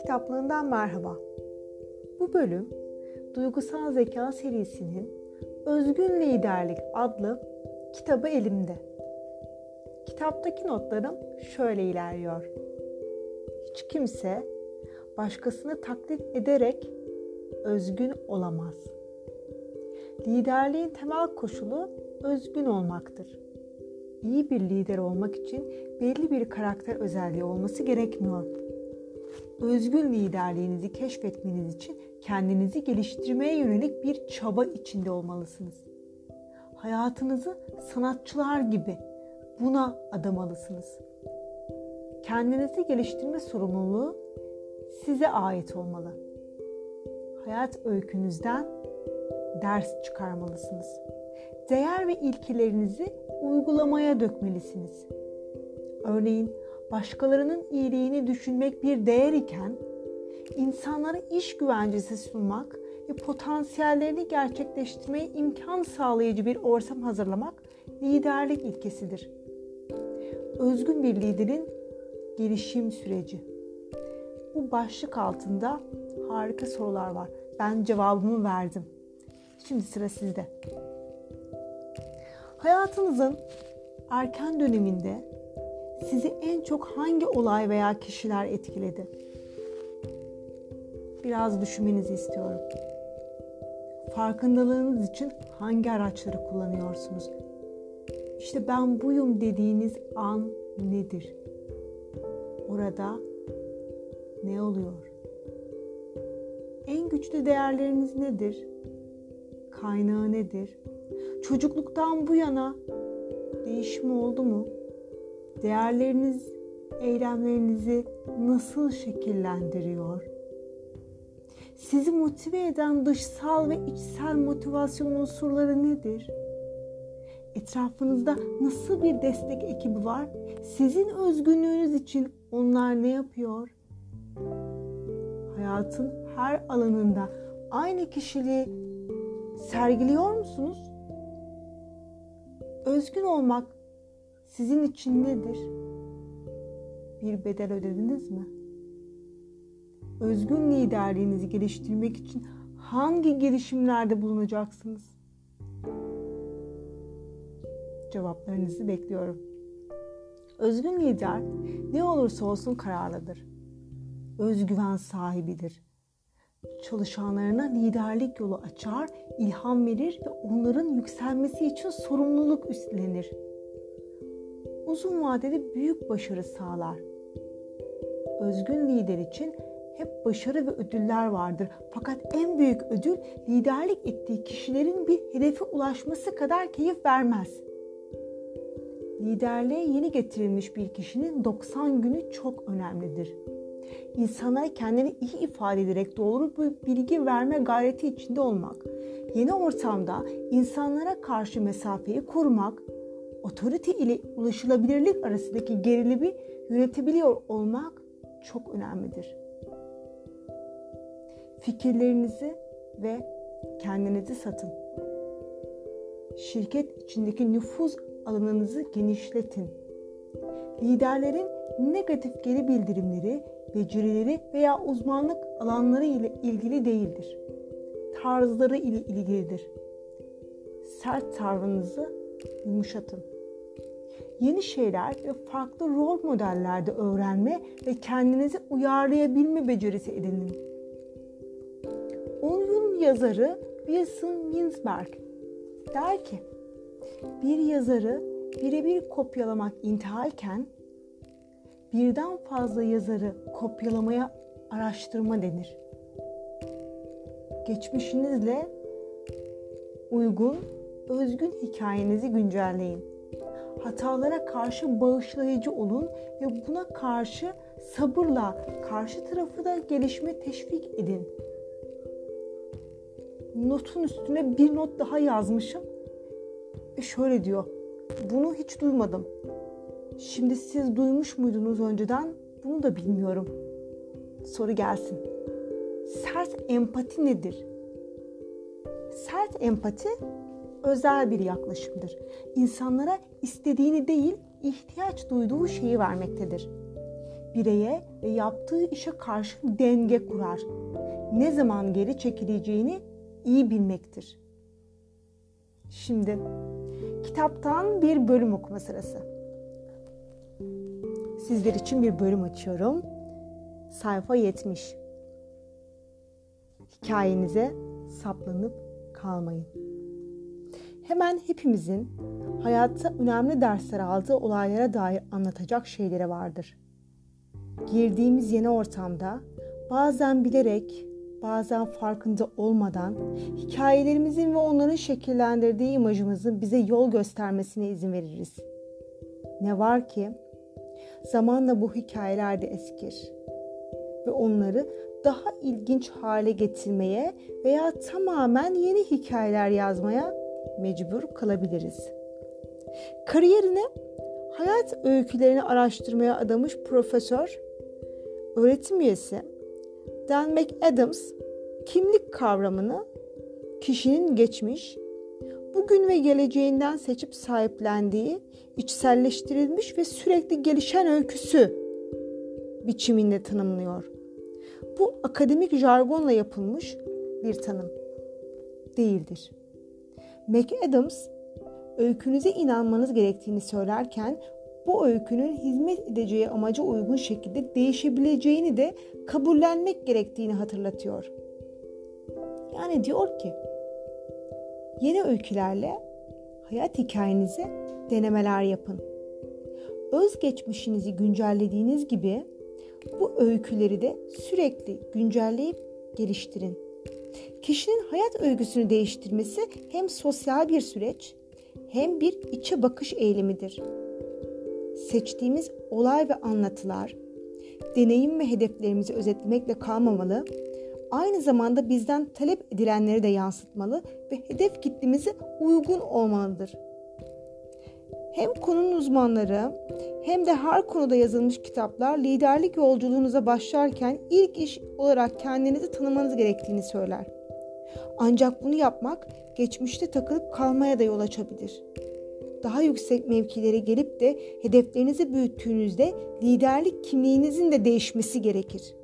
kitaplığından merhaba. Bu bölüm Duygusal Zeka serisinin Özgün Liderlik adlı kitabı elimde. Kitaptaki notlarım şöyle ilerliyor. Hiç kimse başkasını taklit ederek özgün olamaz. Liderliğin temel koşulu özgün olmaktır. İyi bir lider olmak için belli bir karakter özelliği olması gerekmiyor. Özgün liderliğinizi keşfetmeniz için kendinizi geliştirmeye yönelik bir çaba içinde olmalısınız. Hayatınızı sanatçılar gibi buna adamalısınız. Kendinizi geliştirme sorumluluğu size ait olmalı. Hayat öykünüzden ders çıkarmalısınız. Değer ve ilkelerinizi uygulamaya dökmelisiniz. Örneğin başkalarının iyiliğini düşünmek bir değer iken insanlara iş güvencesi sunmak ve potansiyellerini gerçekleştirmeye imkan sağlayıcı bir ortam hazırlamak liderlik ilkesidir. Özgün bir liderin gelişim süreci. Bu başlık altında harika sorular var. Ben cevabımı verdim. Şimdi sıra sizde. Hayatınızın erken döneminde sizi en çok hangi olay veya kişiler etkiledi? Biraz düşünmenizi istiyorum. Farkındalığınız için hangi araçları kullanıyorsunuz? İşte ben buyum dediğiniz an nedir? Orada ne oluyor? En güçlü değerleriniz nedir? Kaynağı nedir? Çocukluktan bu yana değişim oldu mu? Değerleriniz eylemlerinizi nasıl şekillendiriyor? Sizi motive eden dışsal ve içsel motivasyon unsurları nedir? Etrafınızda nasıl bir destek ekibi var? Sizin özgünlüğünüz için onlar ne yapıyor? Hayatın her alanında aynı kişiliği sergiliyor musunuz? Özgün olmak sizin için nedir? Bir bedel ödediniz mi? Özgün liderliğinizi geliştirmek için hangi girişimlerde bulunacaksınız? Cevaplarınızı bekliyorum. Özgün lider ne olursa olsun kararlıdır. Özgüven sahibidir. Çalışanlarına liderlik yolu açar, ilham verir ve onların yükselmesi için sorumluluk üstlenir. Uzun vadede büyük başarı sağlar. Özgün lider için hep başarı ve ödüller vardır. Fakat en büyük ödül liderlik ettiği kişilerin bir hedefe ulaşması kadar keyif vermez. Liderliğe yeni getirilmiş bir kişinin 90 günü çok önemlidir. İnsanlara kendini iyi ifade ederek doğru bir bilgi verme gayreti içinde olmak, yeni ortamda insanlara karşı mesafeyi korumak, otorite ile ulaşılabilirlik arasındaki gerilimi yönetebiliyor olmak çok önemlidir. Fikirlerinizi ve kendinizi satın. Şirket içindeki nüfuz alanınızı genişletin. Liderlerin negatif geri bildirimleri, becerileri veya uzmanlık alanları ile ilgili değildir. Tarzları ile ilgilidir. Sert tavrınızı yumuşatın. Yeni şeyler ve farklı rol modellerde öğrenme ve kendinizi uyarlayabilme becerisi edinin. Onun yazarı Wilson Ginsberg der ki, bir yazarı birebir kopyalamak intihalken birden fazla yazarı kopyalamaya araştırma denir. Geçmişinizle uygun, özgün hikayenizi güncelleyin. Hatalara karşı bağışlayıcı olun ve buna karşı sabırla karşı tarafı da gelişme teşvik edin. Notun üstüne bir not daha yazmışım ve şöyle diyor. Bunu hiç duymadım. Şimdi siz duymuş muydunuz önceden? Bunu da bilmiyorum. Soru gelsin. Sert empati nedir? Sert empati özel bir yaklaşımdır. İnsanlara istediğini değil, ihtiyaç duyduğu şeyi vermektedir. bireye ve yaptığı işe karşı denge kurar. Ne zaman geri çekileceğini iyi bilmektir. Şimdi kitaptan bir bölüm okuma sırası. Sizler için bir bölüm açıyorum. Sayfa 70. Hikayenize saplanıp kalmayın. Hemen hepimizin hayatta önemli dersler aldığı olaylara dair anlatacak şeyleri vardır. Girdiğimiz yeni ortamda bazen bilerek, bazen farkında olmadan hikayelerimizin ve onların şekillendirdiği imajımızın bize yol göstermesine izin veririz. Ne var ki zamanla bu hikayeler de eskir ve onları daha ilginç hale getirmeye veya tamamen yeni hikayeler yazmaya mecbur kalabiliriz. Kariyerine hayat öykülerini araştırmaya adamış profesör, öğretim üyesi Dan McAdams kimlik kavramını kişinin geçmiş, bugün ve geleceğinden seçip sahiplendiği içselleştirilmiş ve sürekli gelişen öyküsü biçiminde tanımlıyor. Bu akademik jargonla yapılmış bir tanım değildir. McAdams öykünüze inanmanız gerektiğini söylerken bu öykünün hizmet edeceği amaca uygun şekilde değişebileceğini de kabullenmek gerektiğini hatırlatıyor. Yani diyor ki yeni öykülerle hayat hikayenize denemeler yapın. Özgeçmişinizi güncellediğiniz gibi bu öyküleri de sürekli güncelleyip geliştirin. Kişinin hayat öyküsünü değiştirmesi hem sosyal bir süreç hem bir içe bakış eylemidir. Seçtiğimiz olay ve anlatılar, deneyim ve hedeflerimizi özetlemekle kalmamalı, aynı zamanda bizden talep edilenleri de yansıtmalı ve hedef kitlemize uygun olmalıdır. Hem konunun uzmanları hem de her konuda yazılmış kitaplar liderlik yolculuğunuza başlarken ilk iş olarak kendinizi tanımanız gerektiğini söyler. Ancak bunu yapmak geçmişte takılıp kalmaya da yol açabilir. Daha yüksek mevkilere gelip de hedeflerinizi büyüttüğünüzde liderlik kimliğinizin de değişmesi gerekir.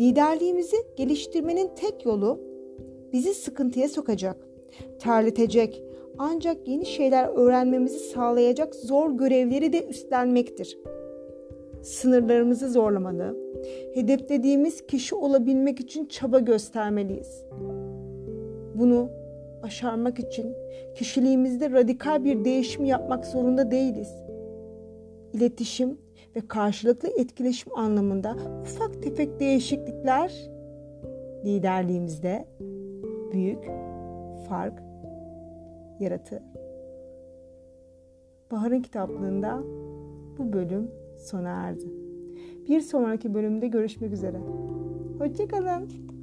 Liderliğimizi geliştirmenin tek yolu bizi sıkıntıya sokacak, terletecek, ancak yeni şeyler öğrenmemizi sağlayacak zor görevleri de üstlenmektir. Sınırlarımızı zorlamalı, hedeflediğimiz kişi olabilmek için çaba göstermeliyiz. Bunu başarmak için kişiliğimizde radikal bir değişim yapmak zorunda değiliz. İletişim ve karşılıklı etkileşim anlamında ufak tefek değişiklikler liderliğimizde büyük fark yaratır. Bahar'ın kitaplığında bu bölüm sona erdi. Bir sonraki bölümde görüşmek üzere. Hoşçakalın.